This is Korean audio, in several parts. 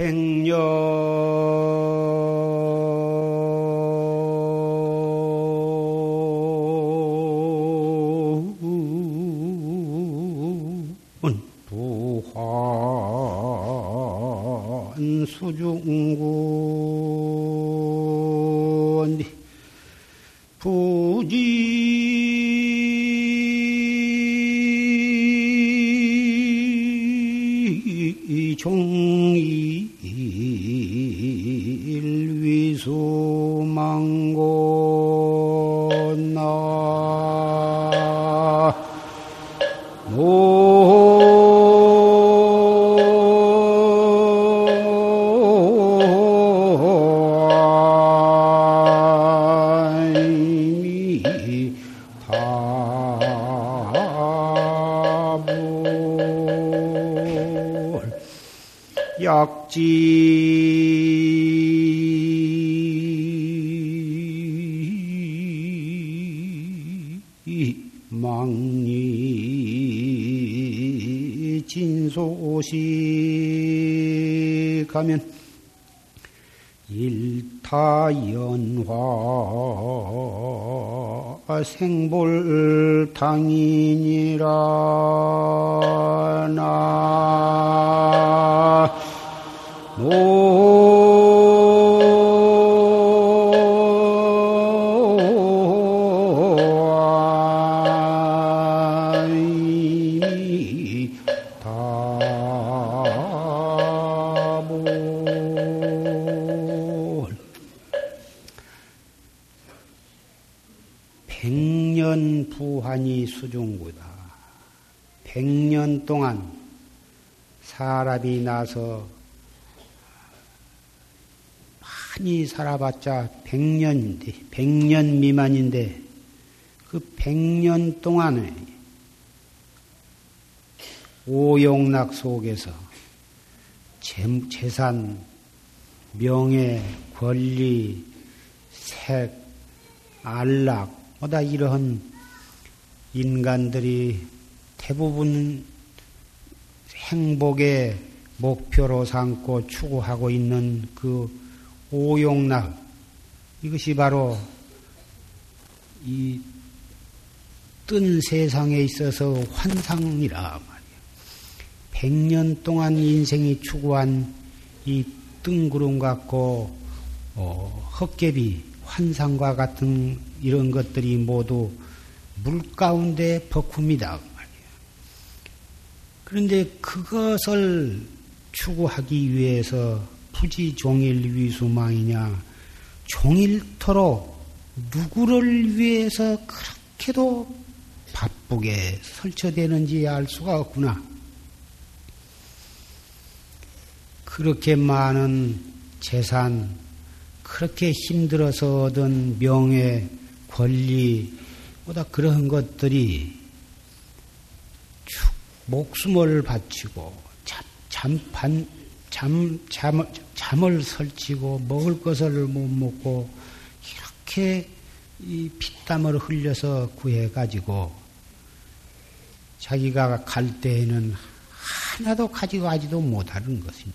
백년 당인이라 나이 다불 백년 부한이 수중구다. 백년 동안 사람이 나서 많이 살아봤자 백년인데, 백년 미만인데, 그 백년 동안에 오용락 속에서 재- 재산, 명예, 권리, 색, 안락, 뭐다 이러한 인간들이 대부분 행복의 목표로 삼고 추구하고 있는 그 오용락, 이것이 바로 이 뜬 세상에 있어서 환상이라 말이야. 백년 동안 인생이 추구한 이 뜬구름 같고 어, 헛개비, 환상과 같은 이런 것들이 모두 물 가운데 말이야. 그런데 그것을 추구하기 위해서 부지 종일 위수망이냐 종일토록 누구를 위해서 그렇게도 바쁘게 설쳐되는지 알 수가 없구나. 그렇게 많은 재산, 그렇게 힘들어서 얻은 명예, 권리, 보다 그런 것들이 축 목숨을 바치고 잠, 잠반, 잠, 잠, 잠을 설치고 먹을 것을 못 먹고 이렇게 이 피땀을 흘려서 구해가지고 자기가 갈 때에는 하나도 가져가지도 못하는 것이지.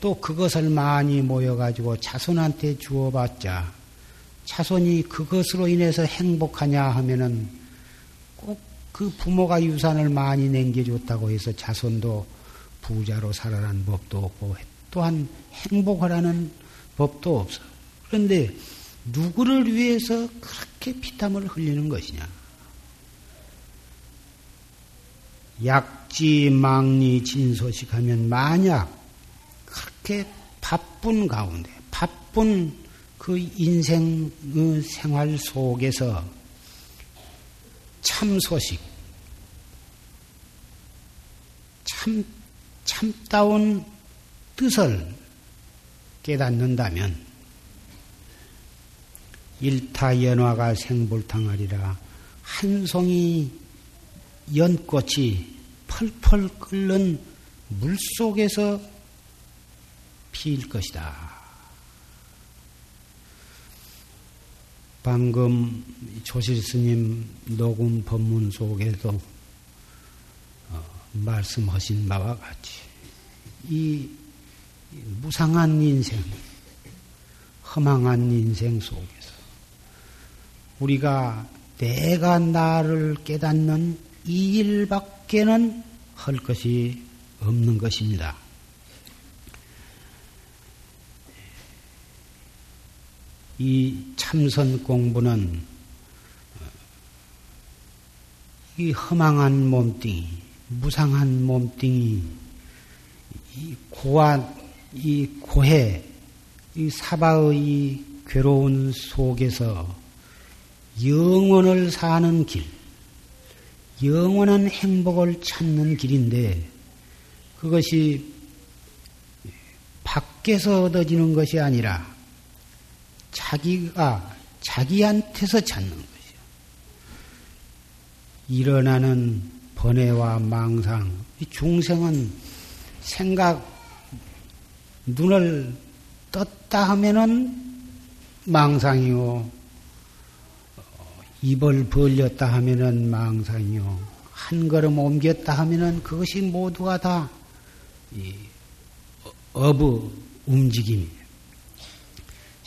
또 그것을 많이 모여가지고 자손한테 주어봤자 자손이 그것으로 인해서 행복하냐 하면은 꼭 그 부모가 유산을 많이 남겨줬다고 해서 자손도 부자로 살아라는 법도 없고 또한 행복하라는 법도 없어. 그런데 누구를 위해서 그렇게 피땀을 흘리는 것이냐? 약지 망리 진소식 하면 만약 그렇게 바쁜 가운데 바쁜 그 인생 의 생활 속에서 참 소식 참 참다운 뜻을 깨닫는다면 일타연화가 생불탕하리라 한 송이 연꽃이 펄펄 끓는 물 속에서 피일 것이다. 방금 조실 스님 녹음 법문 속에도 어, 말씀하신 바와 같이 이 무상한 인생, 허망한 인생 속에서 우리가 내가 나를 깨닫는 이 일밖에는 할 것이 없는 것입니다. 이 참선 공부는 이 허망한 몸뚱이, 무상한 몸뚱이, 이 고한, 이 고해, 이 사바의 괴로운 속에서 영원을 사는 길, 영원한 행복을 찾는 길인데 그것이 밖에서 얻어지는 것이 아니라 자기가 자기한테서 찾는 것이요. 일어나는 번뇌와 망상, 중생은 생각, 눈을 떴다 하면은 망상이요. 입을 벌렸다 하면은 망상이요. 한 걸음 옮겼다 하면은 그것이 모두가 다 어부 움직임이에요.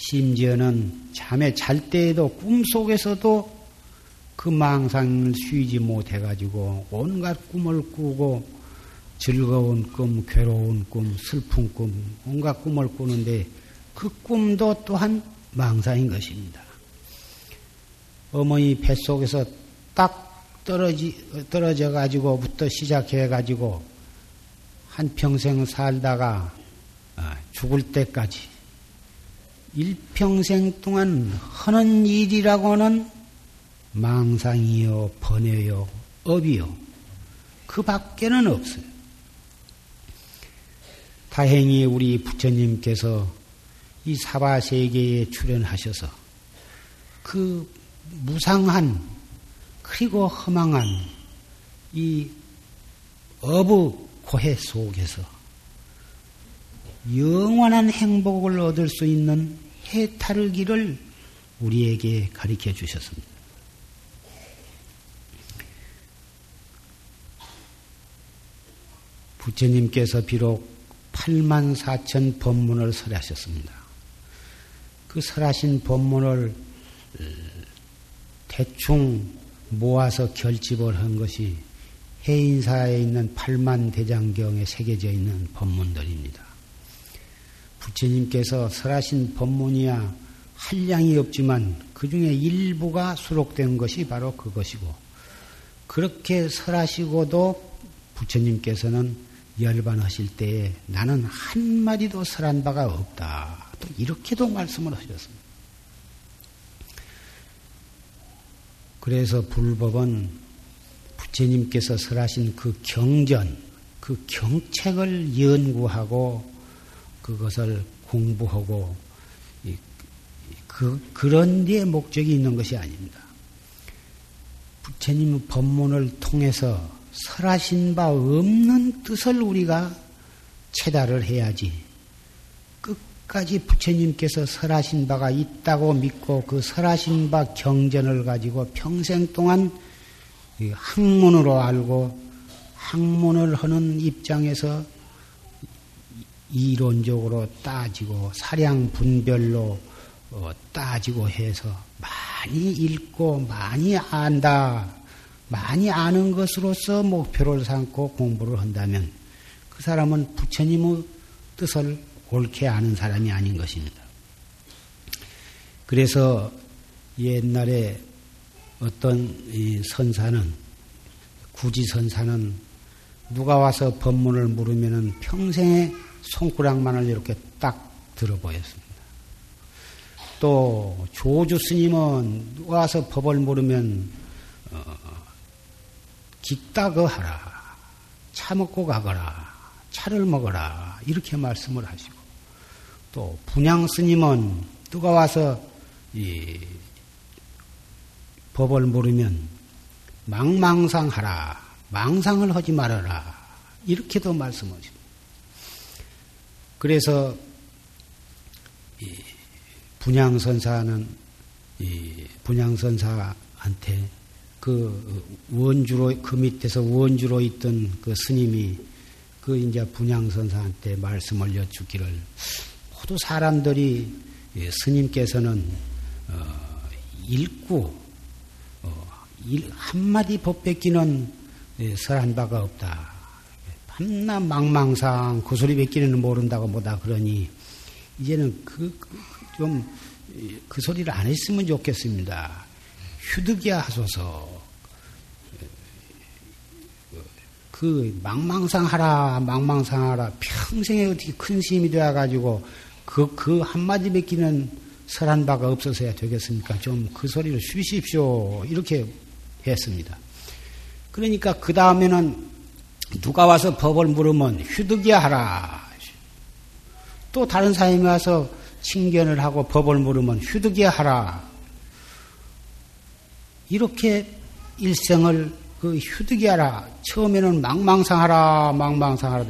심지어는 잠에 잘 때에도 꿈속에서도 그 망상을 쉬지 못해가지고 온갖 꿈을 꾸고 즐거운 꿈, 괴로운 꿈, 슬픈 꿈, 온갖 꿈을 꾸는데 그 꿈도 또한 망상인 것입니다. 어머니 뱃속에서 딱 떨어지, 떨어져 가지고부터 시작해 가지고 한 평생 살다가 아, 죽을 때까지 일평생 동안 하는 일이라고는 망상이요, 번뇌요, 업이요. 그 밖에는 없어요. 다행히 우리 부처님께서 이 사바세계에 출연하셔서 그 무상한 그리고 허망한 이 어부 고해 속에서 영원한 행복을 얻을 수 있는 해탈 길을 우리에게 가르쳐 주셨습니다. 부처님께서 비록 8만 4천 법문을 설하셨습니다. 그 설하신 법문을 대충 모아서 결집을 한 것이 해인사에 있는 8만 대장경에 새겨져 있는 법문들입니다. 부처님께서 설하신 법문이야 한량이 없지만 그 중에 일부가 수록된 것이 바로 그것이고 그렇게 설하시고도 부처님께서는 열반하실 때에 나는 한 마디도 설한 바가 없다. 또 이렇게도 말씀을 하셨습니다. 그래서 불법은 부처님께서 설하신 그 경전, 그 경책을 연구하고 그것을 공부하고 그, 그런 데 목적이 있는 것이 아닙니다. 부처님 법문을 통해서 설하신 바 없는 뜻을 우리가 체달을 해야지. 끝까지 부처님께서 설하신 바가 있다고 믿고 그 설하신 바 경전을 가지고 평생 동안 학문으로 알고 학문을 하는 입장에서 이론적으로 따지고 사량 분별로 어, 따지고 해서 많이 읽고 많이 안다. 많이 아는 것으로서 목표를 삼고 공부를 한다면 그 사람은 부처님의 뜻을 옳게 아는 사람이 아닌 것입니다. 그래서 옛날에 어떤 선사는 구지 선사는 누가 와서 법문을 물으면은 평생에 손가락만을 이렇게 딱 들어 보였습니다. 또 조주 스님은 와서 법을 물으면 어, 기따거 하라, 차 먹고 가거라, 차를 먹어라 이렇게 말씀을 하시고 또 분양 스님은 누가 와서 이 법을 물으면 망망상하라, 망상을 하지 말아라 이렇게도 말씀하시고 그래서 분양선사는 분양선사한테 그 원주로 그 밑에서 원주로 있던 그 스님이 그 이제 분양선사한테 말씀을 여쭙기를 모두 사람들이 예, 스님께서는 어, 읽고 어, 한마디 법 뺏기는 예, 설한 바가 없다. 밤낮 망망상 그 소리 뺏기는 모른다고 뭐다 그러니 이제는 그 좀그 그, 그 소리를 안 했으면 좋겠습니다. 휴득이야 하소서. 그 망망상하라 망망상하라 평생에 어떻게 큰 스님이 되어가지고 그, 그 한마디 뱉기는 설한 바가 없어서야 되겠습니까? 좀 그 소리를 쉬십시오. 이렇게 했습니다. 그러니까 그 다음에는 누가 와서 법을 물으면 휴득이야 하라. 또 다른 사람이 와서 칭견을 하고 법을 물으면 휴득이야 하라. 이렇게 일생을 그 휴득이하라. 처음에는 망망상하라, 망망상하라.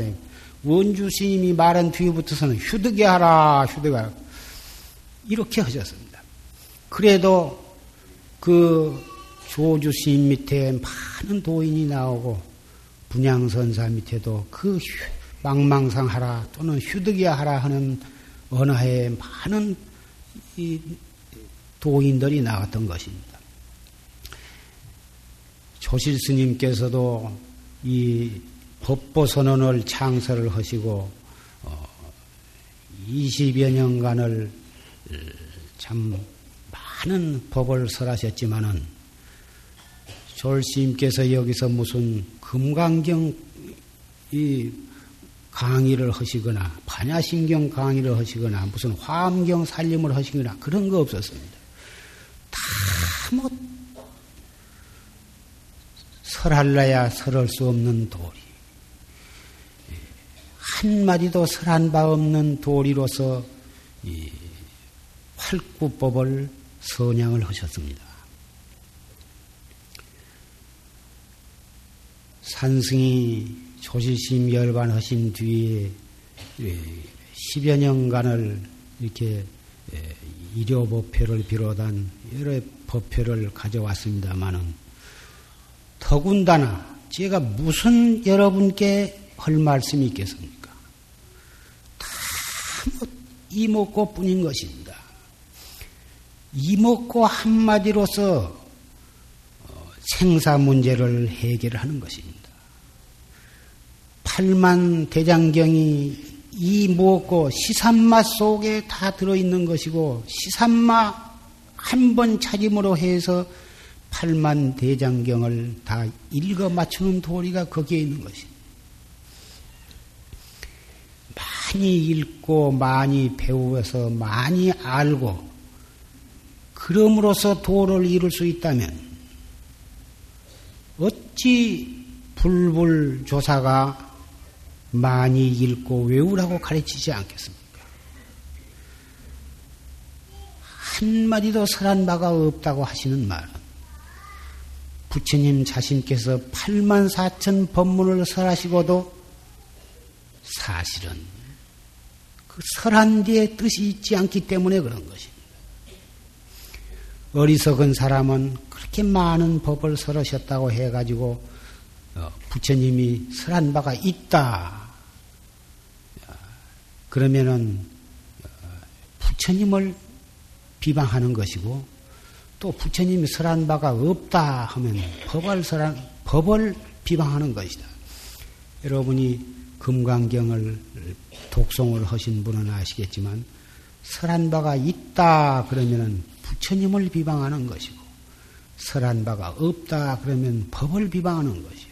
원주 스님이 말한 뒤부터서는 휴득이하라, 휴득하라. 이렇게 하셨습니다. 그래도 그 조주 스님 밑에 많은 도인이 나오고 분양선사 밑에도 그 망망상하라 또는 휴득이하라 하는 언어에 많은 도인들이 나왔던 것입니다. 조실 스님께서도 이 법보 선언을 창설을 하시고 어, 20여 년간을 참 많은 법을 설하셨지만은 졸스님께서 여기서 무슨 금강경 이 강의를 하시거나 반야신경 강의를 하시거나 무슨 화엄경 살림을 하시거나 그런 거 없었습니다. 다뭐 설할래야 설할 수 없는 도리. 한마디도 설한 바 없는 도리로서 이 활구법을 선양을 하셨습니다. 산승이 조실심 열반하신 뒤에 10여 년간을 이렇게 일요 법회를 비롯한 여러 법회를 가져왔습니다마는 더군다나 제가 무슨 여러분께 할 말씀이 있겠습니까? 다 뭐 이먹고 뿐인 것입니다. 이먹고 한마디로서 어, 생사 문제를 해결하는 것입니다. 팔만 대장경이 이 무엇고 시산마 속에 다 들어있는 것이고 시산마 한 번 차림으로 해서 팔만 대장경을 다 읽어 맞추는 도리가 거기에 있는 것이. 많이 읽고 많이 배워서 많이 알고 그럼으로써 도를 이룰 수 있다면 어찌 불불조사가 많이 읽고 외우라고 가르치지 않겠습니까? 한마디도 설한 바가 없다고 하시는 말은 부처님 자신께서 8만 4천 법문을 설하시고도 사실은 그 설한 뒤에 뜻이 있지 않기 때문에 그런 것입니다. 어리석은 사람은 그렇게 많은 법을 설하셨다고 해가지고 어, 부처님이 설한 바가 있다. 그러면은 어, 부처님을 비방하는 것이고 또 부처님이 설한 바가 없다 하면 법을 설한, 법을 비방하는 것이다. 여러분이 금강경을 독송을 하신 분은 아시겠지만 설한 바가 있다 그러면은 부처님을 비방하는 것이고 설한 바가 없다 그러면 법을 비방하는 것이요.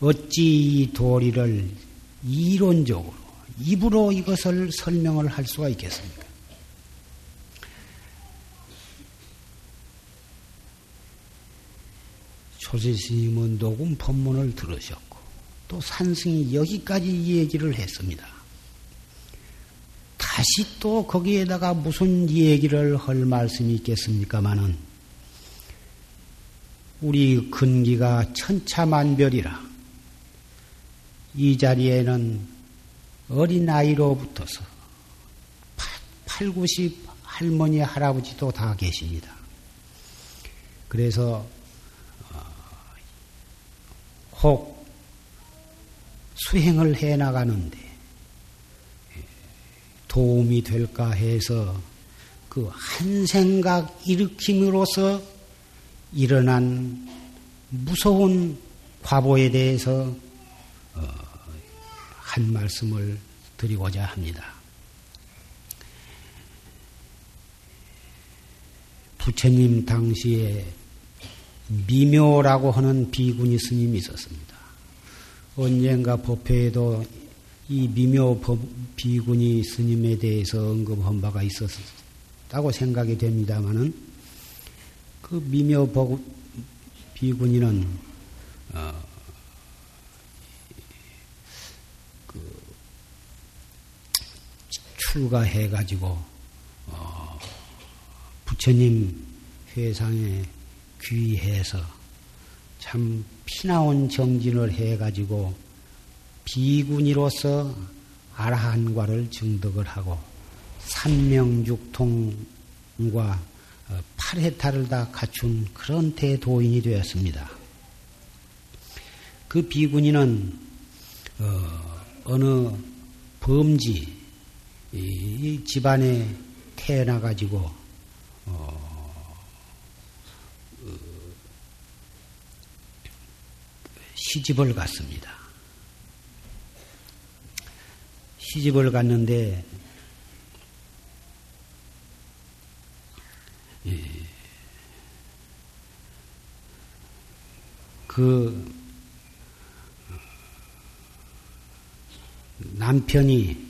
어찌 이 도리를 이론적으로 입으로 이것을 설명을 할 수가 있겠습니까? 조지스님은 녹음 법문을 들으셨고 또 산승이 여기까지 이 얘기를 했습니다. 다시 또 거기에다가 무슨 얘기를 할 말씀이 있겠습니까마는 우리 근기가 천차만별이라 이 자리에는 어린 아이로부터서 8, 90 할머니 할아버지도 다 계십니다. 그래서 혹 수행을 해 나가는데 도움이 될까 해서 그 한 생각 일으킴으로써 일어난 무서운 과보에 대해서 어, 한 말씀을 드리고자 합니다. 부처님 당시에 미묘라고 하는 비구니 스님이 있었습니다. 언젠가 법회에도 이 미묘 비구니 스님에 대해서 언급한 바가 있었다고 생각이 됩니다마는 그 미묘 비구니는 어, 그 출가해 가지고 어, 부처님 회상에 귀해서 참 피나온 정진을 해가지고 비군이로서 아라한과를 증득을 하고 삼명육통과 어, 팔해타를 다 갖춘 그런 대도인이 되었습니다. 그 비군이는 어, 느 범지 집안에 태어나 가지고 어, 시집을 갔습니다. 시집을 갔는데 예, 그 남편이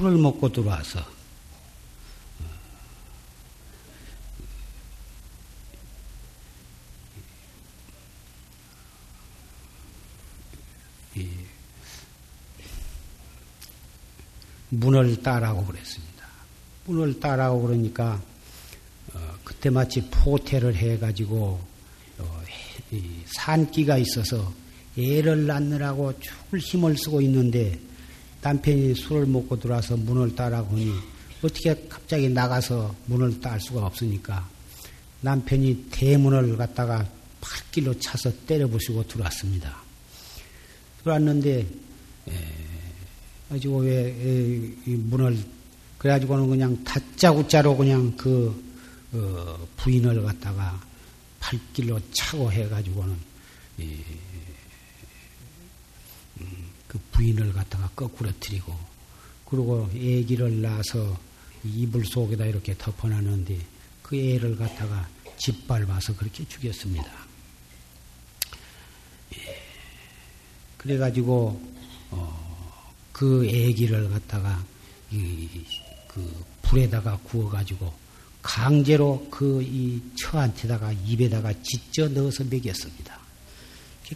술을 먹고 들어와서 문을 따라고 그랬습니다. 문을 따라고 그러니까 어, 그때 마치 포태를 해가지고 어, 산기가 있어서 애를 낳느라고 죽을 힘을 쓰고 있는데 남편이 술을 먹고 들어와서 문을 따라고 하니 어떻게 갑자기 나가서 문을 딸 수가 없으니까 남편이 대문을 갖다가 팔길로 차서 때려 부시고 들어왔습니다. 들어왔는데 가지고 왜 문을 그래가지고는 그냥 다짜고짜로 그냥 그 어, 부인을 갖다가 팔길로 차고 해가지고는 음, 그 부인을 갖다가 거꾸로 트리고 그리고 애기를 낳아서 이불 속에다 이렇게 덮어놨는데 그 애를 갖다가 짓밟아서 그렇게 죽였습니다. 예. 그래가지고 어, 그 애기를 갖다가 이, 그 불에다가 구워가지고 강제로 그 이 처한테다가 입에다가 찢어 넣어서 먹였습니다.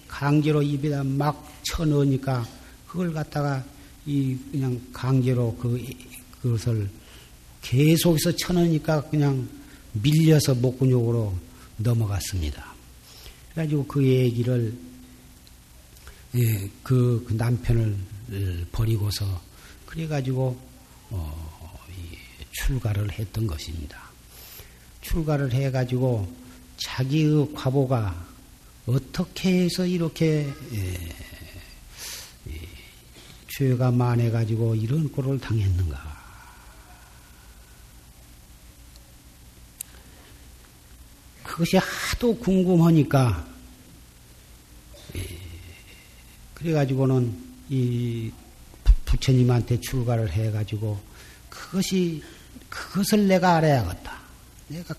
강제로 입에다 막 쳐넣으니까 그걸 갖다가 이 그냥 강제로 그 그것을 계속해서 쳐넣으니까 그냥 밀려서 목근육으로 넘어갔습니다. 그래가지고 그 얘기를 예, 그, 그 남편을 버리고서 그래가지고 어, 출가를 했던 것입니다. 출가를 해가지고 자기의 과보가 어떻게 해서 이렇게 예, 예, 죄가 많아가지고 이런 꼴을 당했는가? 그것이 하도 궁금하니까 예, 그래가지고는 이 부처님한테 출가를 해가지고 그것이 그것을 내가 알아야겠다. 내가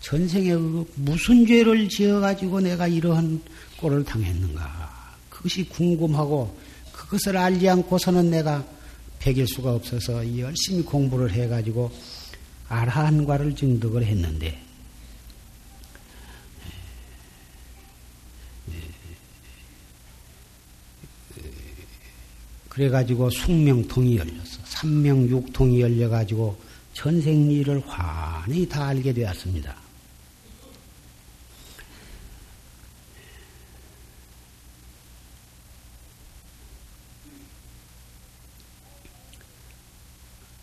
전생에 그 무슨 죄를 지어가지고 내가 이러한 꼴을 당했는가. 그것이 궁금하고 그것을 알지 않고서는 내가 배길 수가 없어서 열심히 공부를 해가지고 아라한과를 증득을 했는데 그래가지고 숙명통이 열렸어. 삼명육통이 열려가지고 전생일을 환히 다 알게 되었습니다.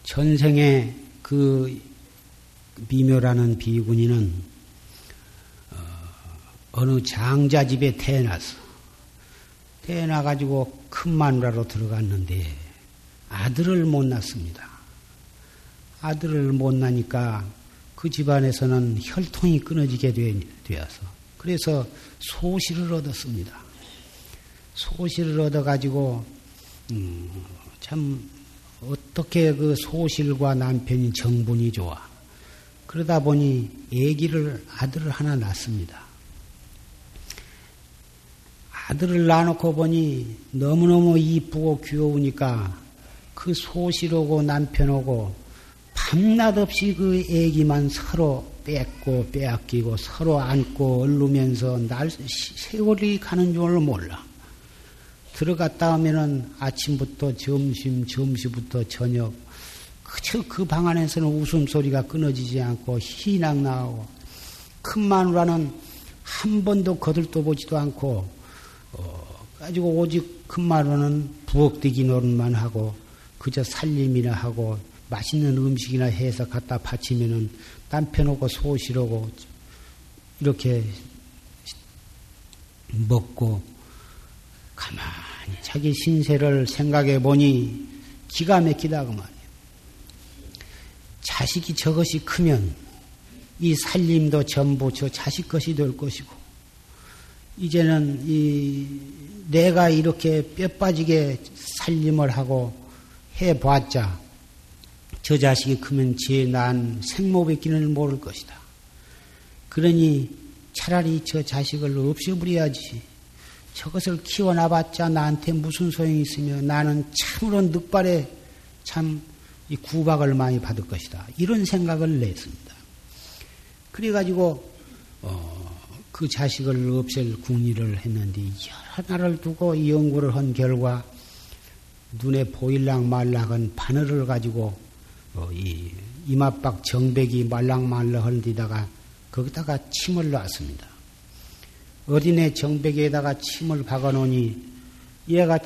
전생에 그 미묘라는 비구니는 어, 어느 장자 집에 태어났어. 태어나 가지고 큰 마누라로 들어갔는데 아들을 못 낳습니다. 아들을 못 낳으니까 그 집안에서는 혈통이 끊어지게 되어서 그래서 소실을 얻었습니다. 소실을 얻어 가지고 음, 참 어떻게 그 소실과 남편이 정분이 좋아. 그러다 보니 아기를 아들을 하나 낳습니다. 아들을 낳아놓고 보니 너무너무 이쁘고 귀여우니까 그 소실하고 남편하고 밤낮 없이 그 애기만 서로 뺏고 빼앗기고 서로 안고 얼르면서 날 세월이 가는 줄 몰라. 들어갔다 하면은 아침부터 점심, 점심부터 저녁, 그방 안에서는 웃음소리가 끊어지지 않고 희낙 나오고 큰 마누라는 한 번도 거들떠 보지도 않고 어, 가지고 오직 큰 마누라는 부엌대기 노릇만 하고 그저 살림이나 하고 맛있는 음식이나 해서 갖다 바치면은 남편하고 소실하고 이렇게 먹고 가만히 자기 신세를 생각해 보니 기가 막히다 그 말이에요. 자식이 저것이 크면 이 살림도 전부 저 자식 것이 될 것이고 이제는 이 내가 이렇게 뼈 빠지게 살림을 하고 해 봤자 저 자식이 크면 제 난 생모백기는 모를 것이다. 그러니 차라리 저 자식을 없애버려야지. 저것을 키워놔봤자 나한테 무슨 소용이 있으며 나는 참으로 늑발에 참 구박을 많이 받을 것이다. 이런 생각을 냈습니다. 그래가지고 어, 그 자식을 없앨 궁리를 했는데 여러 날을 두고 연구를 한 결과 눈에 보일랑 말락한 바늘을 가지고 어, 이 이마박 정백이 말랑말랑한 데다가 거기다가 침을 놨습니다. 어린애 정백에다가 침을 박아놓으니 얘가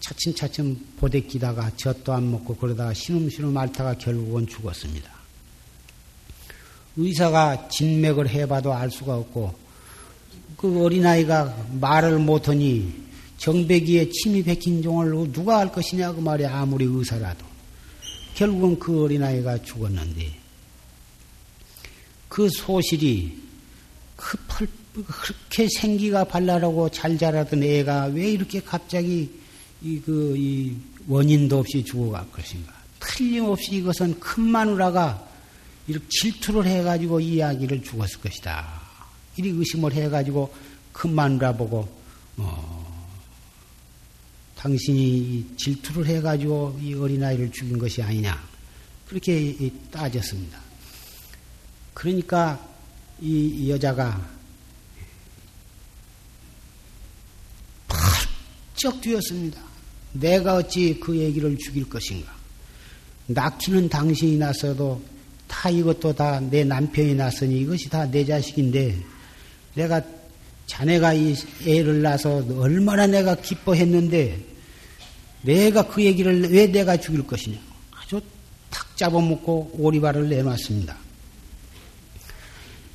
차츰차츰 보대끼다가 젖도 안 먹고 그러다가 신음신음 앓다가 결국은 죽었습니다. 의사가 진맥을 해봐도 알 수가 없고 그 어린아이가 말을 못하니 정백이에 침이 백힌 종을 누가 알 것이냐 그 말이 아무리 의사라도 결국은 그 어린아이가 죽었는데 그 소실이 그 펄, 그렇게 생기가 발랄하고 잘 자라던 애가 왜 이렇게 갑자기 이, 그, 이 원인도 없이 죽어갈 것인가. 틀림없이 이것은 큰 마누라가 이렇게 질투를 해가지고 이야기를 죽었을 것이다. 이리 의심을 해가지고 큰 마누라 보고, 어, 당신이 질투를 해가지고 이 어린아이를 죽인 것이 아니냐. 그렇게 따졌습니다. 그러니까 이 여자가 펄쩍 뛰었습니다. 내가 어찌 그 얘기를 죽일 것인가. 낳기는 당신이 낳았어도 다 이것도 다 내 남편이 낳았으니 이것이 다 내 자식인데 내가 자네가 이 애를 낳아서 얼마나 내가 기뻐했는데 내가 그 얘기를 왜 내가 죽일 것이냐. 아주 탁 잡아먹고 오리발을 내놨습니다.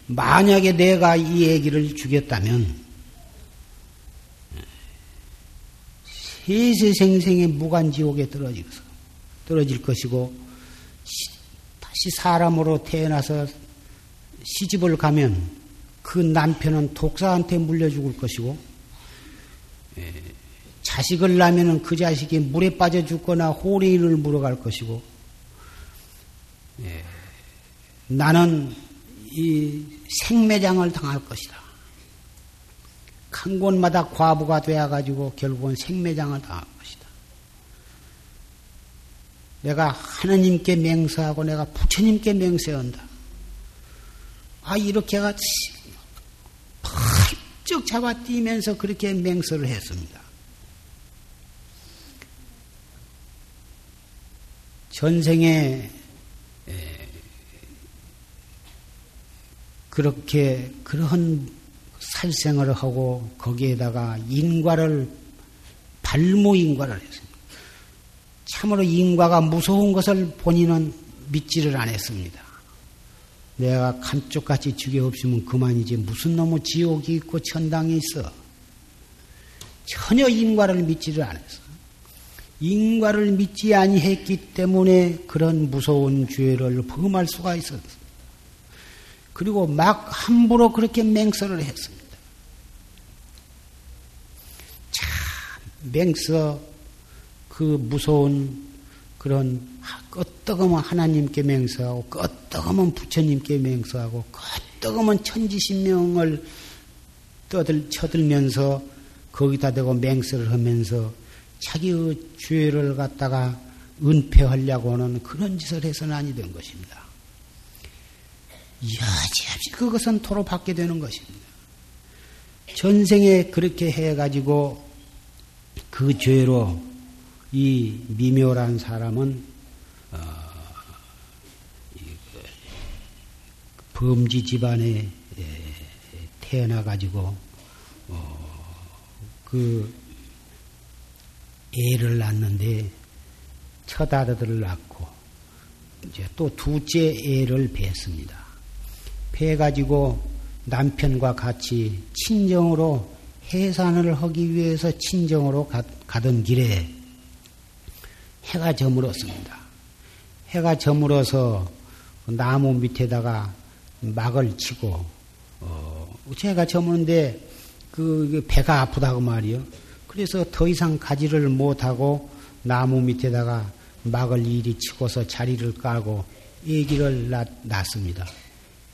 만약에 내가 이 얘기를 죽였다면 세세생생의 무간지옥에 떨어질, 것이고 다시 사람으로 태어나서 시집을 가면 그 남편은 독사한테 물려 죽을 것이고 예, 자식을 낳으면 그 자식이 물에 빠져 죽거나 호레인을 물어갈 것이고 예, 나는 이 생매장을 당할 것이다. 한 곳마다 과부가 되어가지고 결국은 생매장을 당할 것이다. 내가 하나님께 맹세하고 내가 부처님께 맹세한다. 아, 이렇게가 펄쩍 잡아뛰면서 그렇게 맹세를 했습니다. 전생에 그렇게 그러한 살생을 하고 거기에다가 인과를 발모 인과를 했습니다. 참으로 인과가 무서운 것을 본인은 믿지를 않았습니다. 내가 감쪽같이 죽여 없으면 그만이지 무슨 놈의 지옥이 있고 천당이 있어. 전혀 인과를 믿지를 않았어. 인과를 믿지 아니했기 때문에 그런 무서운 죄를 범할 수가 있었어. 그리고 막 함부로 그렇게 맹서를 했습니다. 참 맹서 그 무서운 그런 끄떡하면 하나님께 맹서하고 끄떡하면 부처님께 맹서하고 끄떡하면 천지신명을 떠들 쳐들면서 거기다 대고 맹서를 하면서 자기의 죄를 갖다가 은폐하려고 하는 그런 짓을 해서는 아니 된 것입니다. 여지없이 그것은 토로 받게 되는 것입니다. 전생에 그렇게 해가지고 그 죄로 이 미묘한 사람은 어, 그 범지 집안에 태어나 가지고 어, 그 애를 낳는데 첫 아들을 낳고 이제 또 둘째 애를 뱄습니다. 배 가지고 남편과 같이 친정으로 해산을 하기 위해서 친정으로 가, 가던 길에 해가 저물었습니다. 해가 저물어서 나무 밑에다가 막을 치고 어, 해가 저무는데 그 배가 아프다고 말이요. 그래서 더 이상 가지를 못하고 나무 밑에다가 막을 이리 치고서 자리를 까고 애기를 낳, 낳습니다.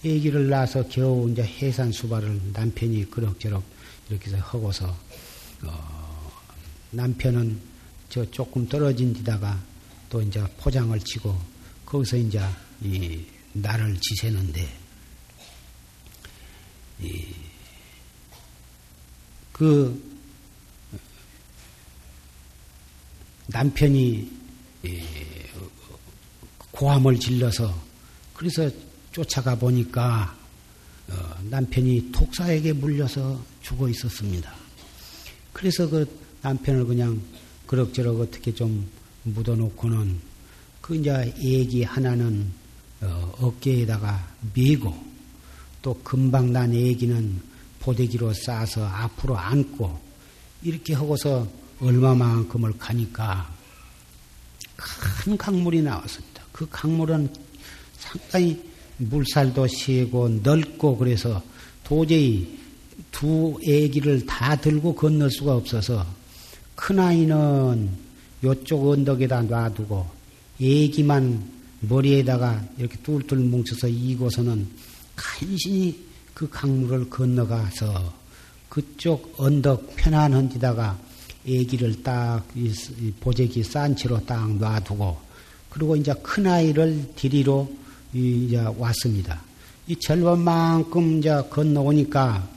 애기를 낳아서 겨우 이제 해산 수발을 남편이 그럭저럭 이렇게 해서 하고서 어, 남편은 저 조금 떨어진 데다가 또 이제 포장을 치고 거기서 이제 이 나를 지새는데 그 남편이 고함을 질러서 그래서 쫓아가 보니까 어, 남편이 독사에게 물려서 죽어 있었습니다. 그래서 그 남편을 그냥 그럭저럭 어떻게 좀 묻어놓고는 그 이제 애기 하나는 어, 깨에다가 메고 또 금방 난 애기는 보대기로 싸서 앞으로 안고 이렇게 하고서 얼마만큼을 가니까 큰 강물이 나왔습니다. 그 강물은 상당히 물살도 세고 넓고 그래서 도저히 두 애기를 다 들고 건널 수가 없어서 큰아이는 요쪽 언덕에다 놔두고 애기만 머리에다가 이렇게 뚫뚫 뭉쳐서 이고서는 간신히 그 강물을 건너가서 그쪽 언덕 편안한 데다가 애기를 딱 보재기 싼 채로 딱 놔두고 그리고 이제 큰아이를 디리로 이제 왔습니다. 이 절반만큼 이제 건너오니까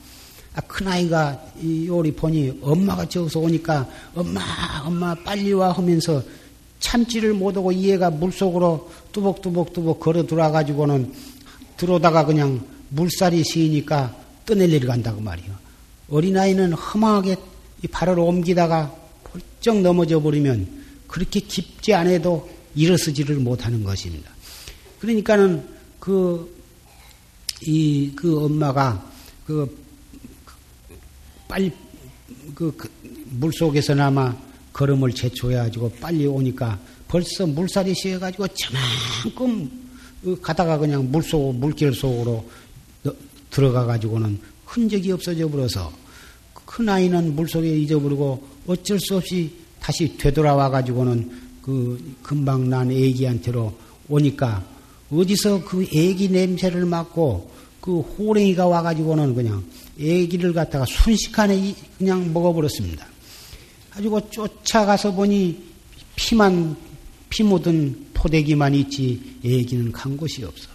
아, 큰아이가 요리 보니 엄마가 저기서 오니까 엄마, 엄마 빨리 와 하면서 참지를 못하고 이해가 물속으로 뚜벅뚜벅뚜벅 걸어 들어와가지고는 들어오다가 그냥 물살이 시니까 떠내려 간다고 말이요. 어린아이는 험하게 발을 옮기다가 펄쩍 넘어져 버리면 그렇게 깊지 않아도 일어서지를 못하는 것입니다. 그러니까는 그, 이, 그 엄마가 그 빨리 그, 그 물속에서나마 걸음을 제초해가지고 빨리 오니까 벌써 물살이 씌어가지고 저만큼 그 가다가 그냥 물속 물길 속으로 들어가가지고는 흔적이 없어져 버려서 큰 아이는 물속에 잊어버리고 어쩔 수 없이 다시 되돌아와가지고는 그 금방 난 애기한테로 오니까 어디서 그 애기 냄새를 맡고 그 호랭이가 와가지고는 그냥 애기를 갖다가 순식간에 그냥 먹어버렸습니다. 가지고 쫓아가서 보니 피만 피 묻은 포대기만 있지 애기는 간 곳이 없어.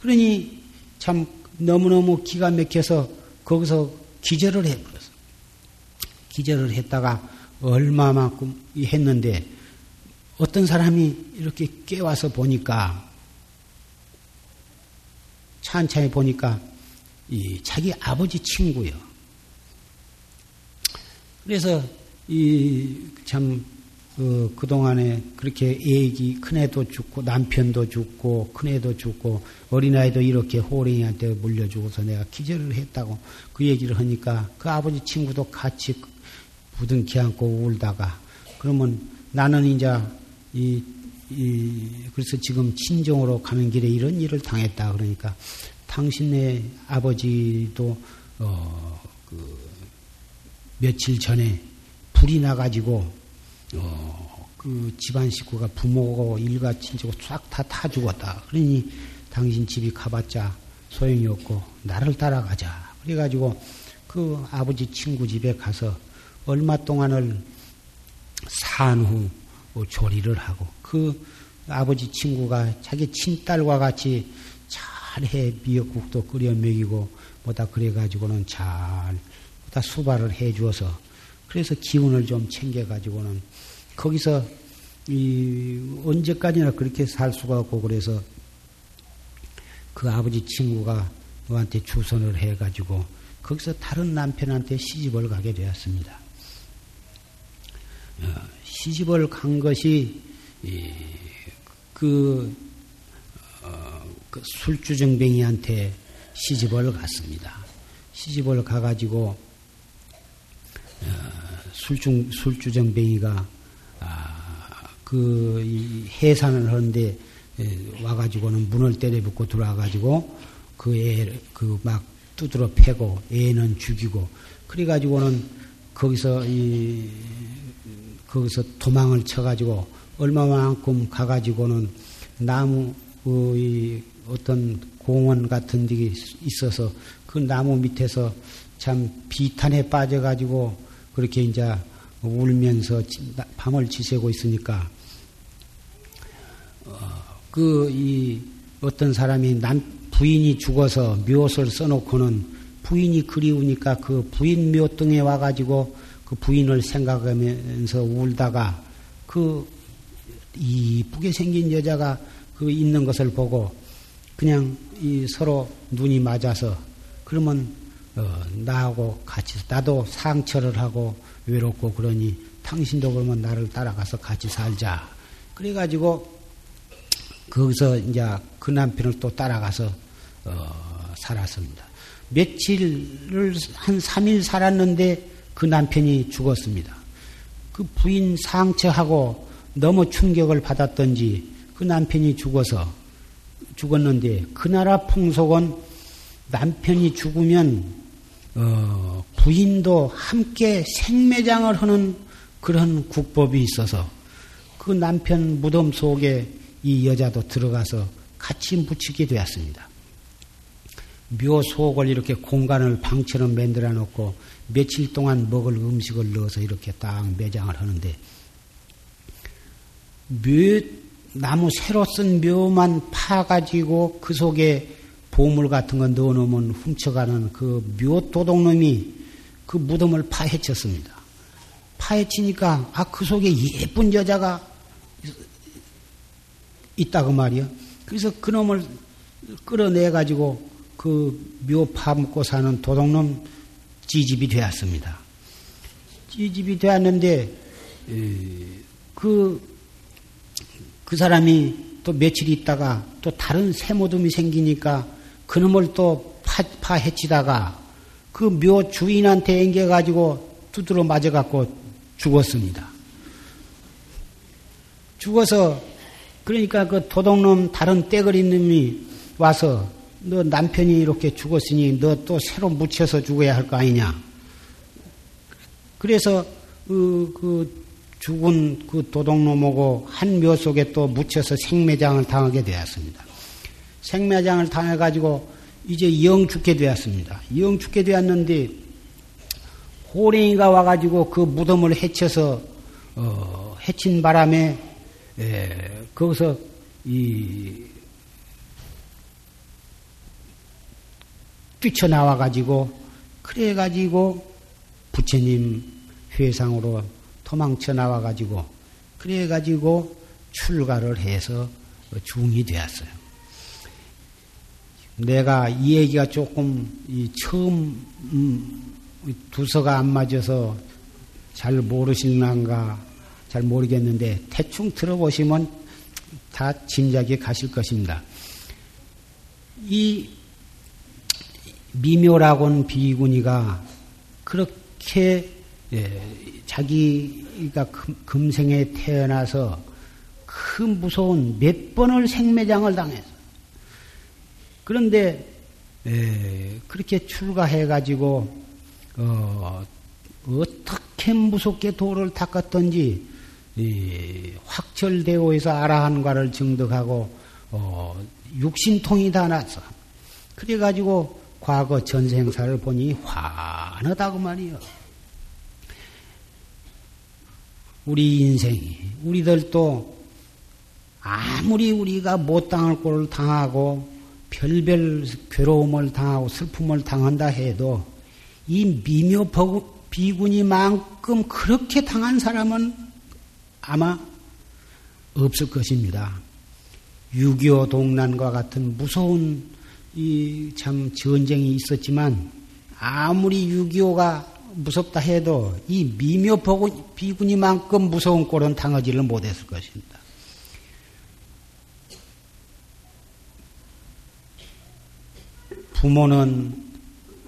그러니 참 너무너무 기가 막혀서 거기서 기절을 해버렸어. 기절을 했다가 얼마만큼 했는데 어떤 사람이 이렇게 깨와서 보니까 찬찬히 보니까 이 자기 아버지 친구요. 그래서 이참 어, 그동안에 그렇게 애기, 큰애도 죽고, 남편도 죽고, 큰애도 죽고, 어린아이도 이렇게 호랭이한테 물려주고서 내가 기절을 했다고 그 얘기를 하니까 그 아버지 친구도 같이 부둥키 안고 울다가 그러면 나는 이제 이, 이, 그래서 지금 친정으로 가는 길에 이런 일을 당했다. 그러니까 당신네 아버지도, 어, 그, 며칠 전에 불이 나가지고 어, 그 집안 식구가 부모고 일가 친척고 싹 다 타 죽었다. 그러니 당신 집이 가봤자 소용이 없고 나를 따라가자. 그래가지고 그 아버지 친구 집에 가서 얼마 동안을 산후 조리를 하고 그 아버지 친구가 자기 친딸과 같이 잘해 미역국도 끓여 먹이고 뭐다 그래가지고는 잘 뭐다 수발을 해 주어서 그래서 기운을 좀 챙겨가지고는 거기서 이 언제까지나 그렇게 살 수가 없고 그래서 그 아버지 친구가 너한테 주선을 해가지고 거기서 다른 남편한테 시집을 가게 되었습니다. 어, 시집을 간 것이 그, 어, 그 술주정뱅이한테 시집을 갔습니다. 시집을 가가지고 어, 술중 술주정뱅이가 아, 그 해산을 하는데 와가지고는 문을 때려붓고 들어와가지고 그 애 그 막 두드러 패고 애는 죽이고 그래가지고는 거기서 이 거기서 도망을 쳐가지고 얼마만큼 가가지고는 나무 의 어떤 공원 같은 데 있어서 그 나무 밑에서 참 비탄에 빠져가지고 그렇게 이제 울면서 밤을 지새고 있으니까 어, 그이 어떤 사람이 남 부인이 죽어서 묘옷을 써놓고는 부인이 그리우니까 그 부인 묘등에 와가지고 그 부인을 생각하면서 울다가 그 이쁘게 생긴 여자가 그 있는 것을 보고 그냥 이 서로 눈이 맞아서 그러면 어, 나하고 같이 나도 상처를 하고 외롭고 그러니 당신도 그러면 나를 따라가서 같이 살자. 그래가지고 거기서 이제 그 남편을 또 따라가서 어, 살았습니다. 며칠을 한 3일 살았는데 그 남편이 죽었습니다. 그 부인 상처하고 너무 충격을 받았던지 그 남편이 죽어서 죽었는데 그 나라 풍속은 남편이 죽으면 어, 부인도 함께 생매장을 하는 그런 국법이 있어서 그 남편 무덤 속에 이 여자도 들어가서 같이 묻히게 되었습니다. 묘 속을 이렇게 공간을 방처럼 만들어 놓고 며칠 동안 먹을 음식을 넣어서 이렇게 딱 매장을 하는데 묘 나무 새로 쓴 묘만 파가지고 그 속에 보물 같은 거 넣어놓으면 훔쳐가는 그 묘 도둑놈이 그 무덤을 파헤쳤습니다. 파헤치니까 아 그 속에 예쁜 여자가 있다고 말이요. 그래서 그 놈을 끌어내 가지고 그 묘 파묻고 사는 도둑놈 지집이 되었습니다. 지집이 되었는데 그그 그 사람이 또 며칠 있다가 또 다른 새모듬이 생기니까 그놈을 또 파, 파헤치다가 그 묘 주인한테 앵겨가지고 두드러 맞아갖고 죽었습니다. 죽어서 그러니까 그 도둑놈 다른 떼거리 놈이 와서 너 남편이 이렇게 죽었으니 너 또 새로 묻혀서 죽어야 할 거 아니냐. 그래서 그, 그 죽은 그 도둑놈하고 한 묘 속에 또 묻혀서 생매장을 당하게 되었습니다. 생매장을 당해가지고 이제 영 죽게 되었습니다. 영 죽게 되었는데 호랭이가 와가지고 그 무덤을 해쳐서 어, 해친 바람에 에, 거기서 이 뛰쳐나와 가지고 그래 가지고 부처님 회상으로 도망쳐 나와 가지고 그래 가지고 출가를 해서 중이 되었어요. 내가 이 얘기가 조금 처음 음, 두서가 안 맞아서 잘 모르실랑가 잘 모르겠는데 대충 들어보시면 다 짐작이 가실 것입니다. 이 미묘라곤 비구니가 그렇게 예, 자기가 금, 생에 태어나서 그 무서운 몇 번을 생매장을 당해서 그런데 예, 그렇게 출가해 가지고 어, 어떻게 무섭게 도를 닦았던지 확철대오에서 아라한과를 증득하고 어, 육신통이 다 났어. 그래가지고 과거 전생사를 보니 환하다고 말이요. 우리 인생이 우리들도 아무리 우리가 못 당할 꼴을 당하고 별별 괴로움을 당하고 슬픔을 당한다 해도 이 미묘 비군이만큼 그렇게 당한 사람은 아마 없을 것입니다. 6.25 동란과 같은 무서운 이 참 전쟁이 있었지만 아무리 6.25가 무섭다 해도 이 미묘 비군이만큼 무서운 꼴은 당하지를 못했을 것입니다. 부모는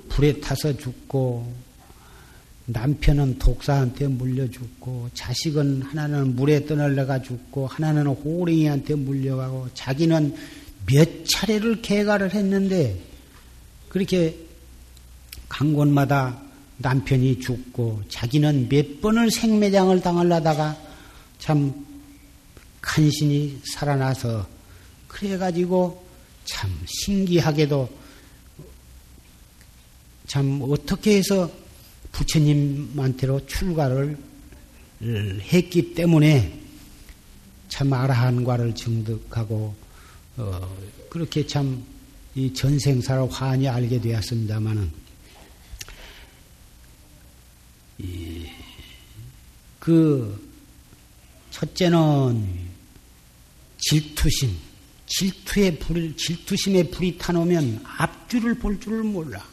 불에 타서 죽고 남편은 독사한테 물려 죽고 자식은 하나는 물에 떠날려가 죽고 하나는 호랭이한테 물려가고 자기는 몇 차례를 개가를 했는데 그렇게 간 곳마다 남편이 죽고 자기는 몇 번을 생매장을 당하려다가 참 간신히 살아나서 그래가지고 참 신기하게도 참 어떻게 해서 부처님한테로 출가를 했기 때문에 참 아라한과를 증득하고 어, 그렇게 참 이 전생사를 환히 알게 되었습니다마는 그 첫째는 질투심, 질투의 불, 질투심에 불이 타놓으면 앞줄을 볼 줄을 몰라.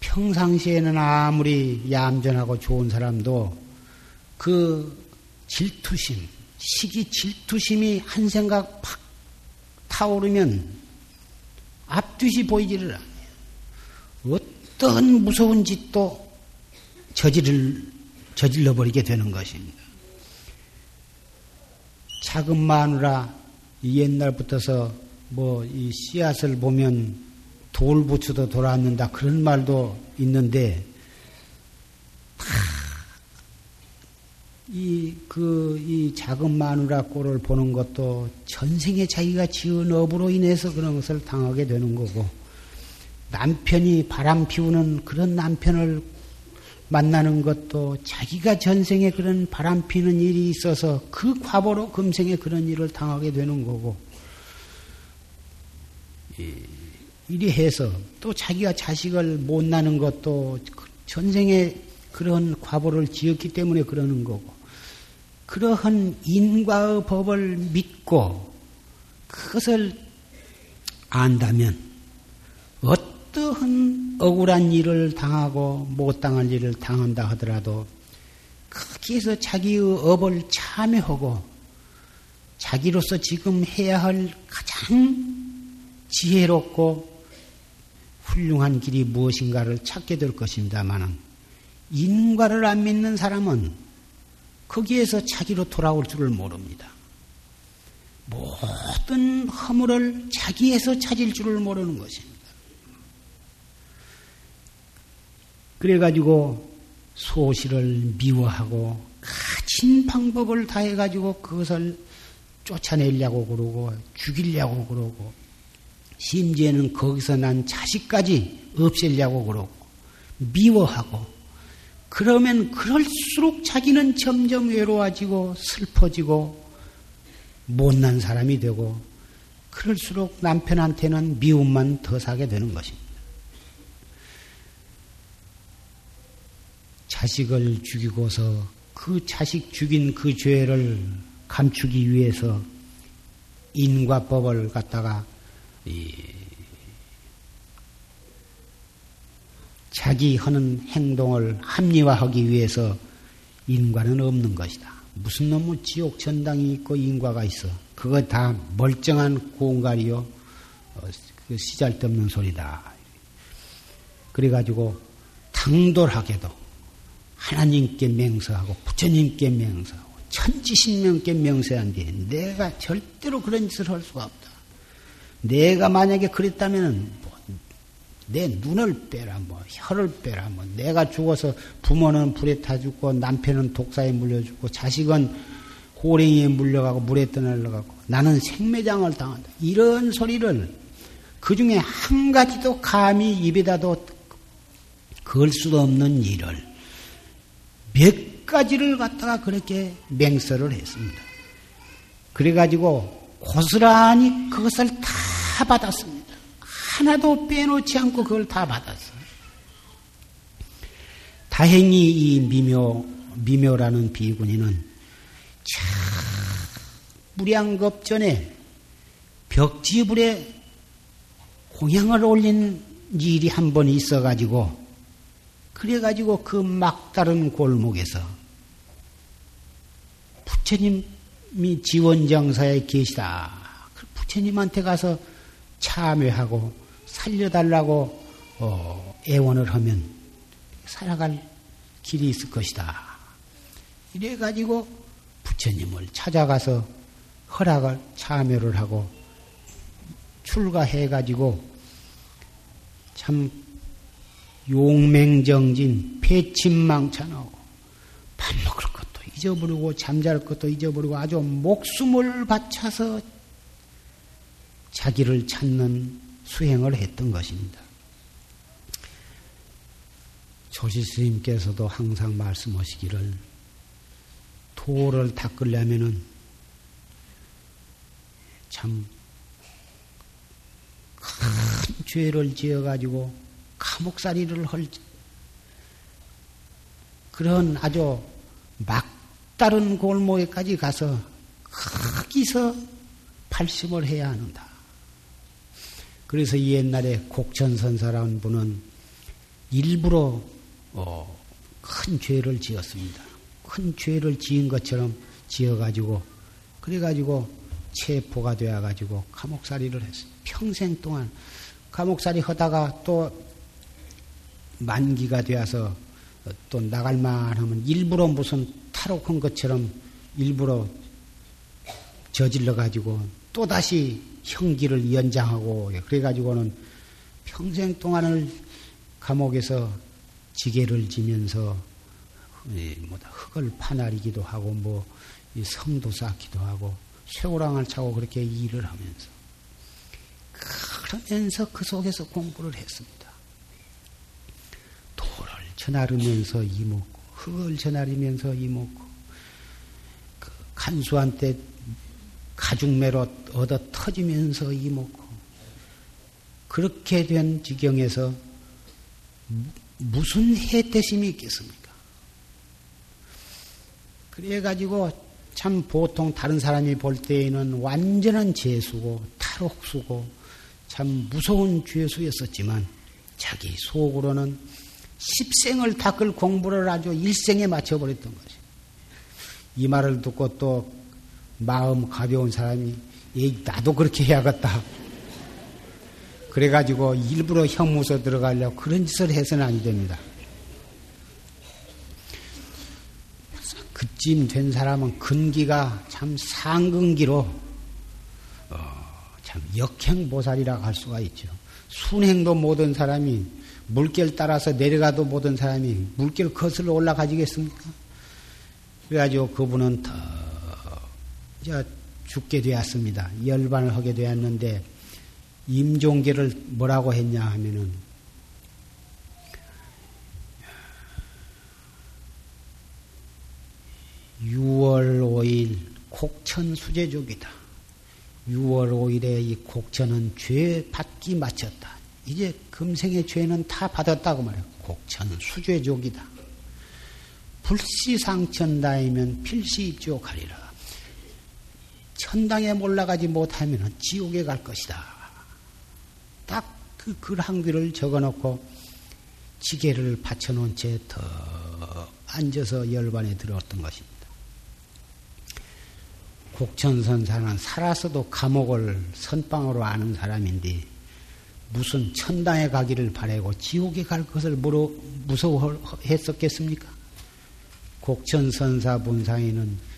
평상시에는 아무리 얌전하고 좋은 사람도 그 질투심, 시기 질투심이 한 생각 팍 타오르면 앞뒤이 보이지를 않아요. 어떤 무서운 짓도 저지를, 저질러 버리게 되는 것입니다. 작은 마누라 옛날부터서 뭐 이 씨앗을 보면 돌부처도 돌아앉는다 그런 말도 있는데 이, 그, 이 작은 마누라 꼴을 보는 것도 전생에 자기가 지은 업으로 인해서 그런 것을 당하게 되는 거고, 남편이 바람 피우는 그런 남편을 만나는 것도 자기가 전생에 그런 바람 피는 일이 있어서 그 과보로 금생에 그런 일을 당하게 되는 거고, 이리 해서 또 자기가 자식을 못 낳는 것도 전생에 그런 과보를 지었기 때문에 그러는 거고 그러한 인과의 법을 믿고 그것을 안다면 어떠한 억울한 일을 당하고 못 당할 일을 당한다 하더라도 거기에서 자기의 업을 참여하고 자기로서 지금 해야 할 가장 지혜롭고 훌륭한 길이 무엇인가를 찾게 될 것입니다만은 인과를 안 믿는 사람은 거기에서 자기로 돌아올 줄을 모릅니다. 모든 허물을 자기에서 찾을 줄을 모르는 것입니다. 그래가지고 소시를 미워하고 가진 방법을 다해가지고 그것을 쫓아내려고 그러고 죽이려고 그러고 심지어는 거기서 난 자식까지 없애려고 그러고 미워하고 그러면 그럴수록 자기는 점점 외로워지고 슬퍼지고 못난 사람이 되고 그럴수록 남편한테는 미움만 더 사게 되는 것입니다. 자식을 죽이고서 그 자식 죽인 그 죄를 감추기 위해서 인과법을 갖다가 자기 하는 행동을 합리화하기 위해서 인과는 없는 것이다. 무슨 놈의 지옥 전당이 있고 인과가 있어. 그거 다 멀쩡한 공갈이요. 어, 그 시잘데없는 소리다. 그래가지고 당돌하게도 하나님께 맹세하고 부처님께 맹세하고 천지신명께 맹세한데 내가 절대로 그런 짓을 할 수가 없다. 내가 만약에 그랬다면 내 눈을 빼라, 뭐 혀를 빼라, 뭐 내가 죽어서 부모는 불에 타 죽고 남편은 독사에 물려 죽고 자식은 호랭이에 물려가고 물에 떠날려가고 나는 생매장을 당한다. 이런 소리를 그 중에 한 가지도 감히 입에다도 걸 수도 없는 일을 몇 가지를 갖다가 그렇게 맹설을 했습니다. 그래가지고 고스란히 그것을 다 받았습니다. 하나도 빼놓지 않고 그걸 다 받았어요. 다행히 이 미묘, 미묘라는 비구니는 참 무량겁 전에 벽지불에 공양을 올린 일이 한 번 있어가지고 그래가지고 그 막다른 골목에서 부처님이 지원장사에 계시다. 그 부처님한테 가서 참회하고 살려달라고 어, 애원을 하면 살아갈 길이 있을 것이다. 이래가지고 부처님을 찾아가서 허락을 참여를 하고 출가해가지고 참 용맹정진, 패침망찬하고 밥 먹을 것도 잊어버리고 잠잘 것도 잊어버리고 아주 목숨을 바쳐서 자기를 찾는 수행을 했던 것입니다. 조시 스님께서도 항상 말씀하시기를 도를 닦으려면은 참 큰 죄를 지어가지고 감옥살이를 할 그런 아주 막다른 골목에까지 가서 거기서 팔심을 해야 하는다. 그래서 옛날에 곡천선사라는 분은 일부러 어, 큰 죄를 지었습니다. 큰 죄를 지은 것처럼 지어가지고 그래가지고 체포가 되어가지고 감옥살이를 했어요. 평생 동안 감옥살이 하다가 또 만기가 되어서 또 나갈만 하면 일부러 무슨 탈옥한 것처럼 일부러 저질러 가지고 또다시 형기를 연장하고 그래가지고는 평생 동안을 감옥에서 지게를 지면서 뭐다 흙을 파나리기도 하고 뭐 성도 쌓기도 하고 쇠고랑을 차고 그렇게 일을 하면서 그러면서 그 속에서 공부를 했습니다. 전하르면서 이먹고 흙을 전하리면서 이먹고 그 간수한테 가죽매로 얻어 터지면서 이먹고 그렇게 된 지경에서 무슨 해태심이 있겠습니까? 그래가지고 참 보통 다른 사람이 볼 때에는 완전한 재수고 탈옥수고 참 무서운 죄수였었지만 자기 속으로는 십생을 닦을 공부를 아주 일생에 맞춰버렸던 거지. 이 말을 듣고 또 마음 가벼운 사람이 나도 그렇게 해야겠다. 그래가지고 일부러 형무소 들어가려고 그런 짓을 해서는 안 됩니다. 그쯤 된 사람은 근기가 참 상근기로 어, 참 역행보살이라고 할 수가 있죠. 순행도 못한 사람이 물결 따라서 내려가도 못한 사람이 물결 거슬러 올라가지겠습니까? 그래가지고 그분은 더 이제 죽게 되었습니다. 열반을 하게 되었는데 임종계를 뭐라고 했냐 하면은 6월5일 곡천 수제족이다. 6월 5일에 이 곡천은 죄 받기 마쳤다. 이제 금생의 죄는 다 받았다고 말해요. 곡천 수죄족이다. 불시상천다이면 필시입지옥하리라. 천당에 올라가지 못하면 지옥에 갈 것이다. 딱 그 글 한 귀를 적어놓고 지게를 받쳐놓은 채 더 앉아서 열반에 들어왔던 것입니다. 곡천선사는 살아서도 감옥을 선방으로 아는 사람인데 무슨 천당에 가기를 바라고 지옥에 갈 것을 무서워했었겠습니까? 곡천선사 본상에는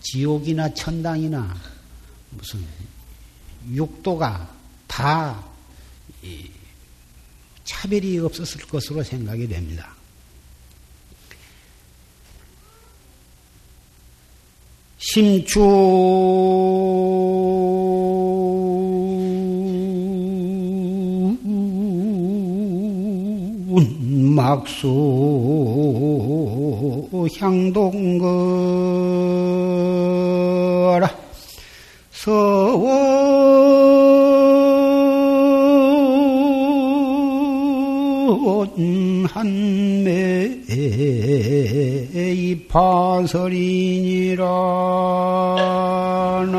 지옥이나 천당이나 무슨 육도가 다 차별이 없었을 것으로 생각이 됩니다. 심추 막수 향동거라 서원 한매의 파설이니라 나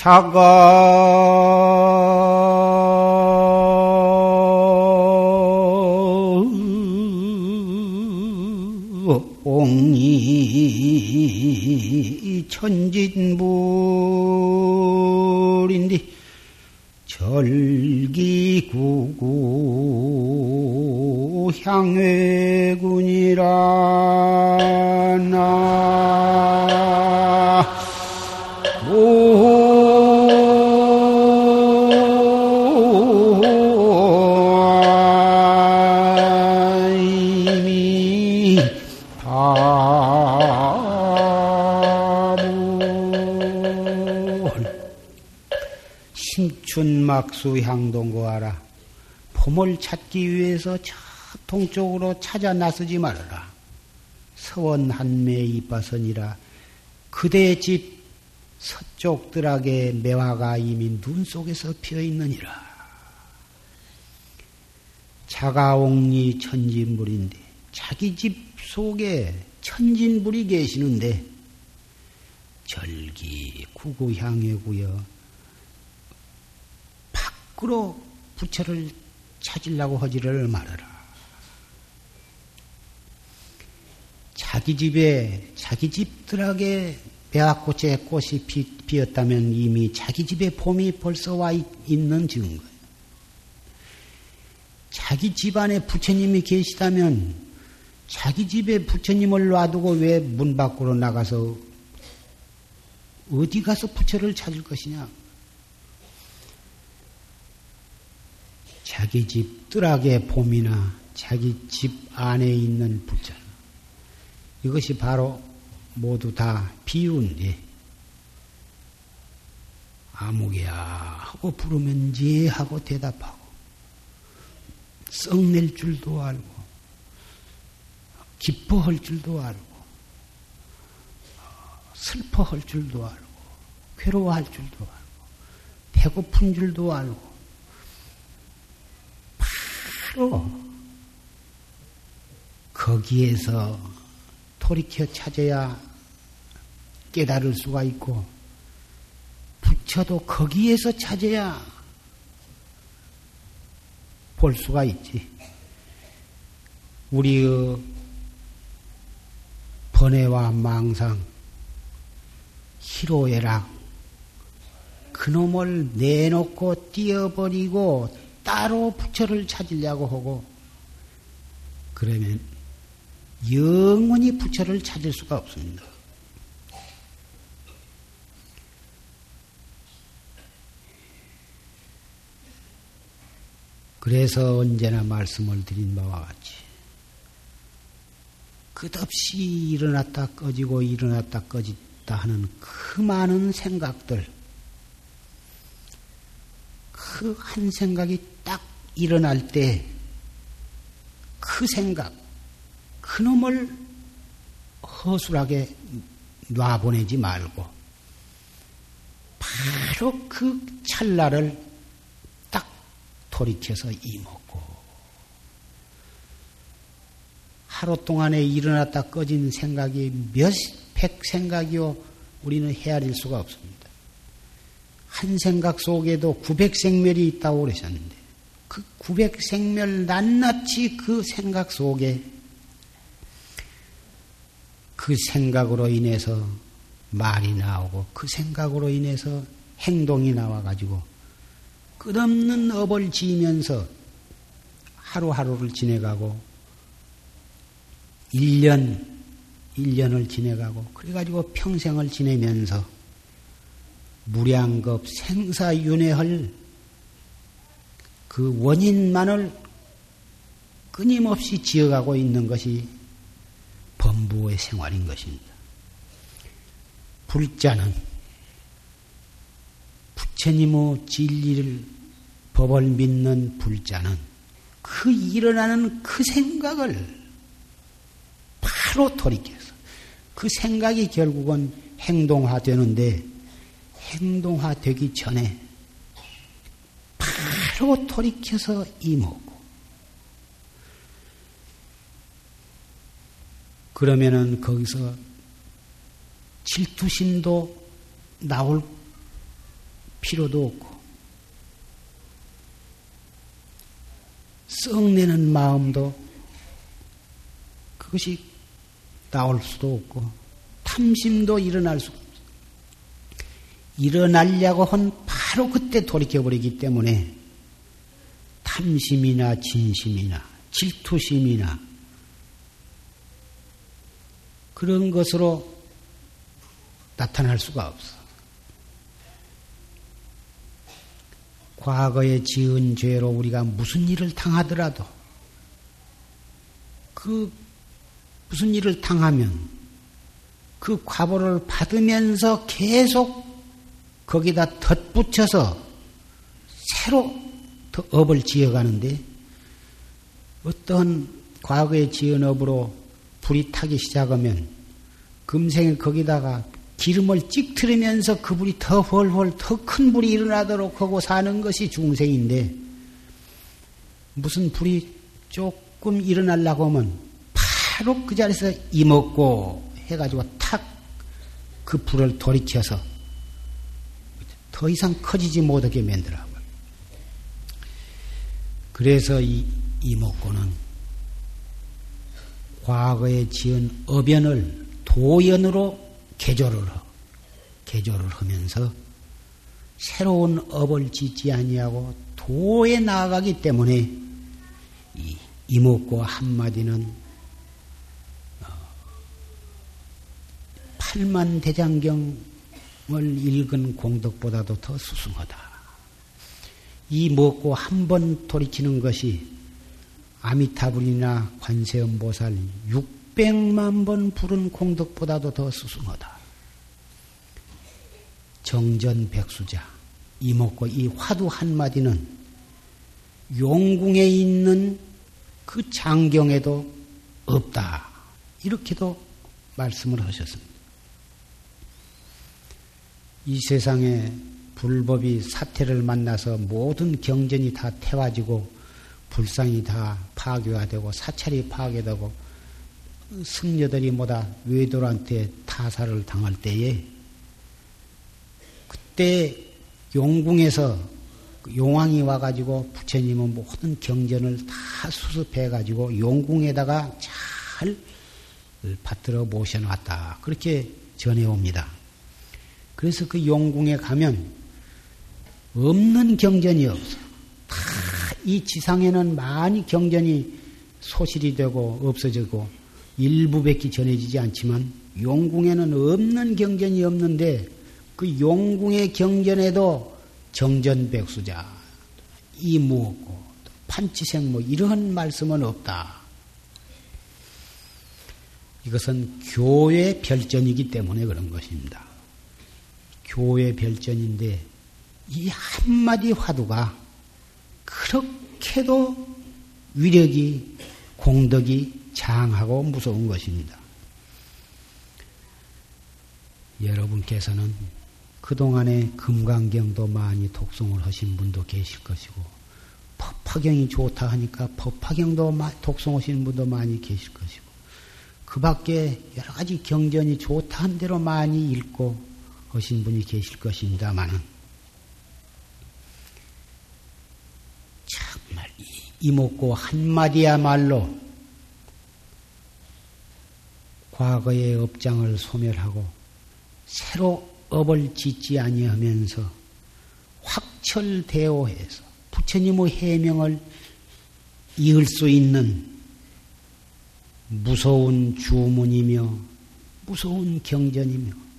차가 옹이 천진불인데 절기구구 향회군이라 나. 심 춘막수 향동 거하라. 봄을 찾기 위해서 저 동쪽으로 찾아 나서지 말아라. 서원 한매 이빠선이라 그대 집 서쪽들에게 매화가 이미 눈 속에서 피어 있느니라. 자가옥리 천진불인데 자기 집 속에 천진불이 계시는데 절기 구구향회구여 밖으로 부처를 찾으려고 하지를 말아라. 자기 집에 자기 집들에게 배화꽃에 꽃이 피, 었다면 이미 자기 집에 봄이 벌써 와 있 는 증거. 자기 집안에 부처님이 계시다면 자기 집에 부처님을 놔두고 왜 문 밖으로 나가서 어디 가서 부처를 찾을 것이냐? 자기 집 뜰하게 봄이나 자기 집 안에 있는 부처. 이것이 바로 모두 다 비유인데, 아무개야 하고 부르면 지 하고 대답하고, 썩낼 줄도 알고, 기뻐할 줄도 알고, 슬퍼할 줄도 알고, 괴로워할 줄도 알고, 배고픈 줄도 알고, 바로 거기에서 돌이켜 찾아야 깨달을 수가 있고, 부처도 거기에서 찾아야 볼 수가 있지. 우리의 번뇌와 망상, 희로애락, 그놈을 내놓고 띄어버리고 따로 부처를 찾으려고 하고, 그러면 영원히 부처를 찾을 수가 없습니다. 그래서 언제나 말씀을 드린 바와 같이 끝없이 일어났다 꺼지고 일어났다 꺼졌다 하는 그 많은 생각들 그 한 생각이 딱 일어날 때 그 생각 그 놈을 허술하게 놔보내지 말고 바로 그 찰나를 돌이켜서 이먹고 하루 동안에 일어났다 꺼진 생각이 몇백 생각이요 우리는 헤아릴 수가 없습니다. 한 생각 속에도 900생멸이 있다고 그러셨는데 그 900생멸 낱낱이 그 생각 속에 그 생각으로 인해서 말이 나오고 그 생각으로 인해서 행동이 나와가지고 끝없는 업을 지으면서 하루하루를 지내가고 1년, 1년을 지내가고 그래가지고 평생을 지내면서 무량겁 생사윤회할 그 원인만을 끊임없이 지어가고 있는 것이 범부의 생활인 것입니다. 불자는 부처님의 진리를 법을 믿는 불자는 그 일어나는 그 생각을 바로 돌이켜서 그 생각이 결국은 행동화되는데 행동화되기 전에 바로 돌이켜서 이먹고 그러면은 거기서 질투심도 나올 필요도 없고, 썩내는 마음도 그것이 나올 수도 없고, 탐심도 일어날 수. 일어나려고 한 바로 그때 돌이켜버리기 때문에 탐심이나 진심이나 질투심이나 그런 것으로 나타날 수가 없어. 과거에 지은 죄로 우리가 무슨 일을 당하더라도 그 무슨 일을 당하면 그 과보를 받으면서 계속 거기다 덧붙여서 새로 더 업을 지어가는데 어떤 과거에 지은 업으로 불이 타기 시작하면 금생에 거기다가 기름을 찍트리면서 그 불이 더 훨훨 더 큰 불이 일어나도록 하고 사는 것이 중생인데 무슨 불이 조금 일어나려고 하면 바로 그 자리에서 이먹고 해가지고 탁 그 불을 돌이켜서 더 이상 커지지 못하게 만들어요. 그래서 이 이먹고는 과거에 지은 어변을 도연으로 개조를 개조를 하면서 새로운 업을 짓지 아니하고 도에 나아가기 때문에 이 이목고 한마디는 어, 팔만 대장경을 읽은 공덕보다도 더 수승하다. 이 먹고 한 번 돌이키는 것이 아미타불이나 관세음보살 600만 번 부른 공덕보다도 더 수승하다. 정전 백수자 이목고 이 화두 한마디는 용궁에 있는 그 장경에도 없다. 이렇게도 말씀을 하셨습니다. 이 세상에 불법이 사태를 만나서 모든 경전이 다 태워지고 불상이 다 파괴가 되고 사찰이 파괴되고 승려들이 뭐다 외도한테 타살을 당할 때에 그때 용궁에서 용왕이 와가지고 부처님은 모든 경전을 다 수습해가지고 용궁에다가 잘 받들어 모셔놨다. 그렇게 전해옵니다. 그래서 그 용궁에 가면 없는 경전이 없어. 다 이 지상에는 많이 경전이 소실이 되고 없어지고 일부밖에 전해지지 않지만 용궁에는 없는 경전이 없는데 그 용궁의 경전에도 정전백수자 이무없고 판치생 뭐 이런 말씀은 없다. 이것은 교회 별전이기 때문에 그런 것입니다. 교회 별전인데 이 한마디 화두가 그렇게도 위력이 공덕이 장하고 무서운 것입니다. 여러분께서는 그동안에 금강경도 많이 독송을 하신 분도 계실 것이고 법화경이 좋다 하니까 법화경도 독송 오시는 분도 많이 계실 것이고 그 밖에 여러 가지 경전이 좋다 한 대로 많이 읽고 하신 분이 계실 것입니다만은 정말 이목고 한마디야말로 과거의 업장을 소멸하고 새로 업을 짓지 아니하면서 확철대오해서 부처님의 해명을 이을 수 있는 무서운 주문이며 무서운 경전이며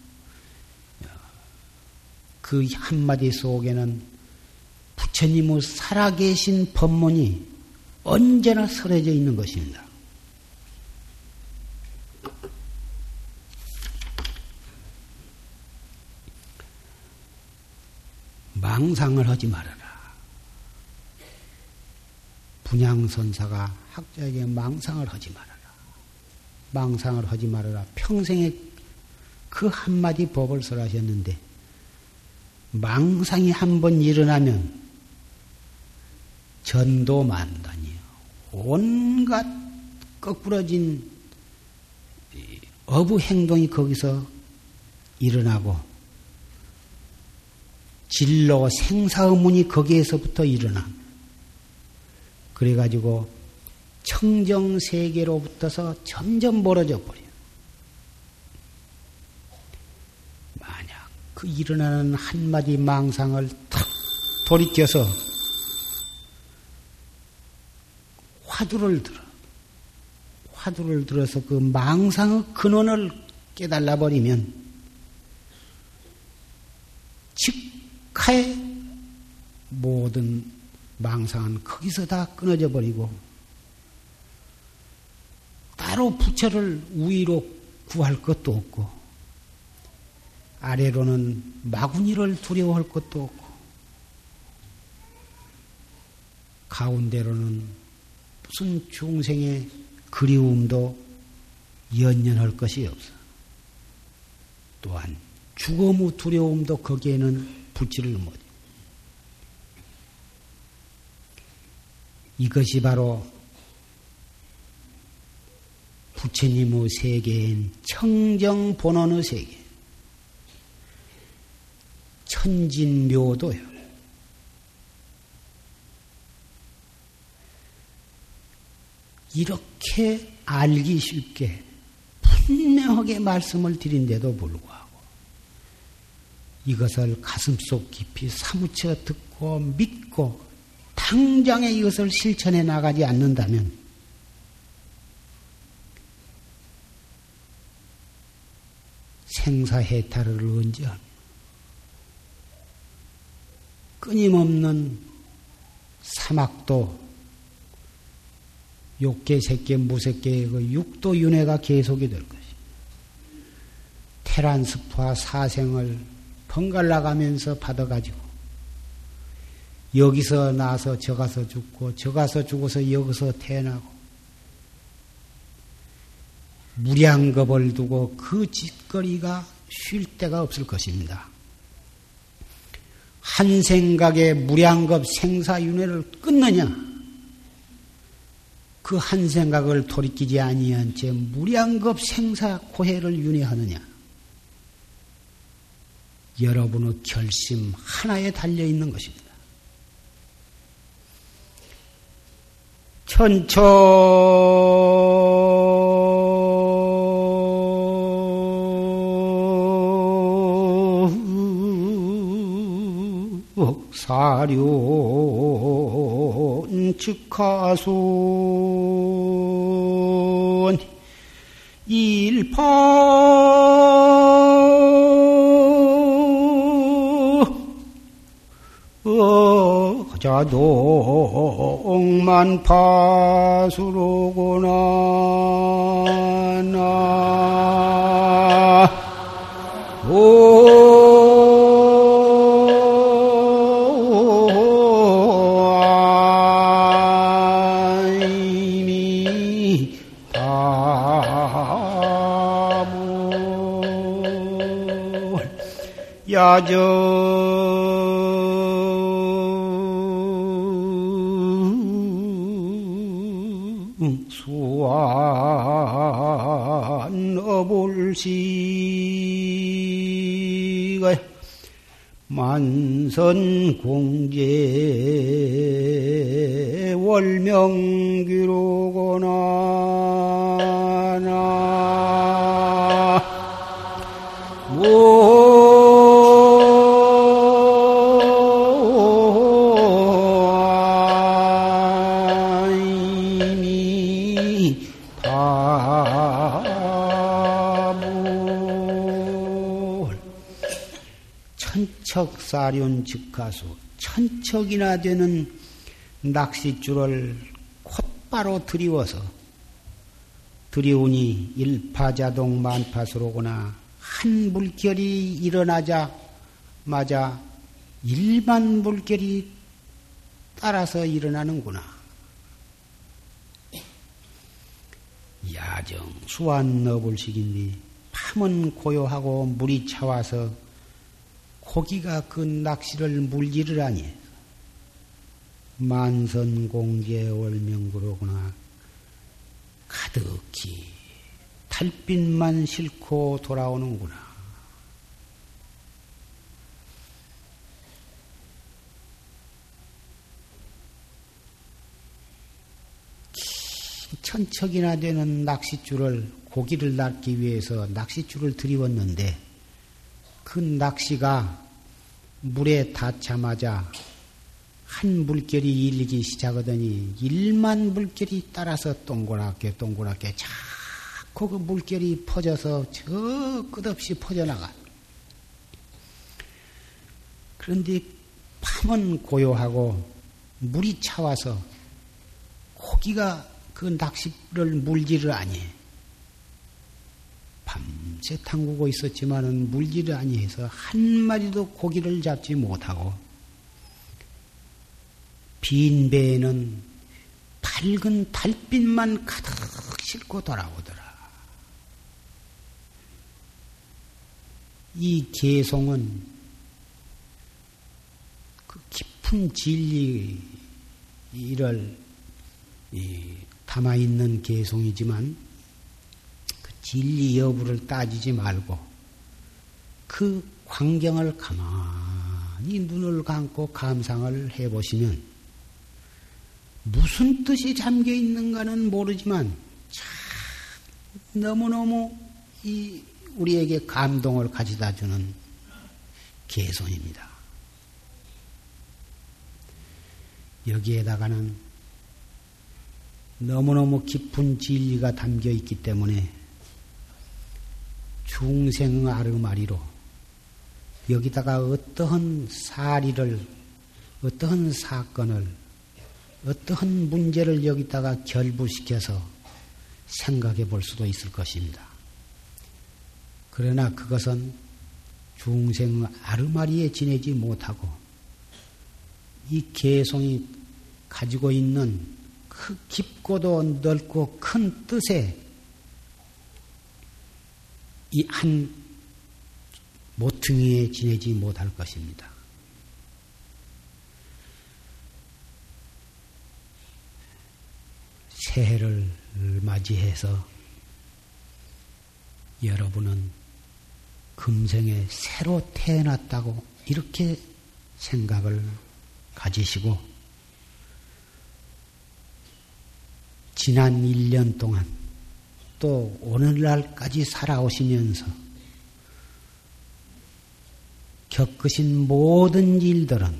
그 한마디 속에는 부처님의 살아계신 법문이 언제나 설해져 있는 것입니다. 망상을 하지 말아라. 분양선사가 학자에게 망상을 하지 말아라. 망상을 하지 말아라. 평생에 그 한마디 법을 설하셨는데, 망상이 한 번 일어나면 전도 만단이요. 온갖 거꾸러진 어부 행동이 거기서 일어나고 진로 생사의문이 거기에서부터 일어나. 그래가지고 청정 세계로부터서 점점 멀어져 버려. 만약 그 일어나는 한마디 망상을 탁 돌이켜서 화두를 들어. 화두를 들어서 그 망상의 근원을 깨달아 버리면 즉하에 모든 망상은 거기서 다 끊어져 버리고 따로 부처를 우위로 구할 것도 없고 아래로는 마구니를 두려워할 것도 없고 가운데로는 무슨 중생의 그리움도 연연할 것이 없어. 또한 죽음의 두려움도 거기에는 붙지를 못해. 이것이 바로 부처님의 세계인 청정 본원의 세계. 천진묘도요. 이렇게 알기 쉽게 분명하게 말씀을 드린데도 불구하고 이것을 가슴속 깊이 사무쳐 듣고 믿고 당장에 이것을 실천해 나가지 않는다면 생사해탈을 언제 끊임없는 사막도 욕계, 색계, 무색계의 그 육도 윤회가 계속이 될 것이. 테란 스프와 사생을 번갈아 가면서 받아가지고 여기서 나서 저 가서 죽고 저 가서 죽어서 여기서 태어나고 무량겁을 두고 그 짓거리가 쉴 데가 없을 것입니다. 한 생각에 무량겁 생사윤회를 끊느냐? 그 한 생각을 돌이키지 아니한 채 무량겁 생사 고해를 윤회하느냐? 여러분의 결심 하나에 달려 있는 것입니다. 천천 사륜 즉하순 일파 자동만 파수로구나. 나 야저 수완 어불시가 만선공제 월명기로거나 나천 사륜 즉가수 천척이나 되는 낚싯줄을 곧바로 들이워서 들이우니 일파자동 만파수로구나 한 물결이 일어나자 마자 일만 물결이 따라서 일어나는구나. 야정 수완 너불식인데 밤은 고요하고 물이 차와서 고기가 그 낚시를 하니 만선공제 월명구로구나 가득히 달빛만 싣고 돌아오는구나. 천척이나 되는 낚싯줄을 고기를 낚기 위해서 낚싯줄을 들이웠는데 그 낚시가 물에 닿자마자 한 물결이 일리기 시작하더니 일만 물결이 따라서 동그랗게 동그랗게 자꾸 그 물결이 퍼져서 저 끝없이 퍼져나가. 그런데 밤은 고요하고 물이 차와서 고기가 그 낚시를 물지를 아니. 밤새 탕구고 있었지만은 물지를 아니해서 한 마리도 고기를 잡지 못하고 빈 배에는 밝은 달빛만 가득 싣고 돌아오더라. 이 개송은 그 깊은 진리를 담아 있는 개송이지만 그 진리 여부를 따지지 말고 그 광경을 가만히 눈을 감고 감상을 해보시면 무슨 뜻이 잠겨 있는가는 모르지만 참 너무너무 이 우리에게 감동을 가져다 주는 개성입니다. 여기에다가는 너무너무 깊은 진리가 담겨 있기 때문에 중생 아르마리로 여기다가 어떠한 사리를 어떠한 사건을 어떠한 문제를 여기다가 결부시켜서 생각해 볼 수도 있을 것입니다. 그러나 그것은 중생 아르마리에 지내지 못하고 이 개송이 가지고 있는 그 깊고도 넓고 큰 뜻에 이 한 모퉁이에 지내지 못할 것입니다. 새해를 맞이해서 여러분은 금생에 새로 태어났다고 이렇게 생각을 가지시고 지난 1년 동안 또 오늘날까지 살아오시면서 겪으신 모든 일들은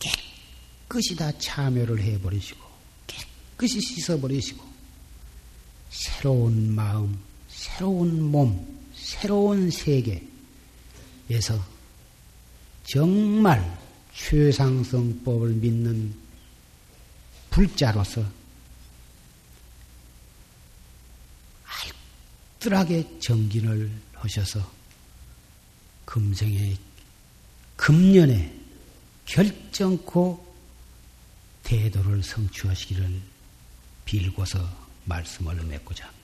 깨끗이 다 참여를 해버리시고 깨끗이 씻어버리시고 새로운 마음, 새로운 몸, 새로운 세계에서 정말 최상성법을 믿는 불자로서 알뜰하게 정진을 하셔서 금생에 금년에 결정코 대도를 성취하시기를 빌고서 말씀을 맺고자 합니다.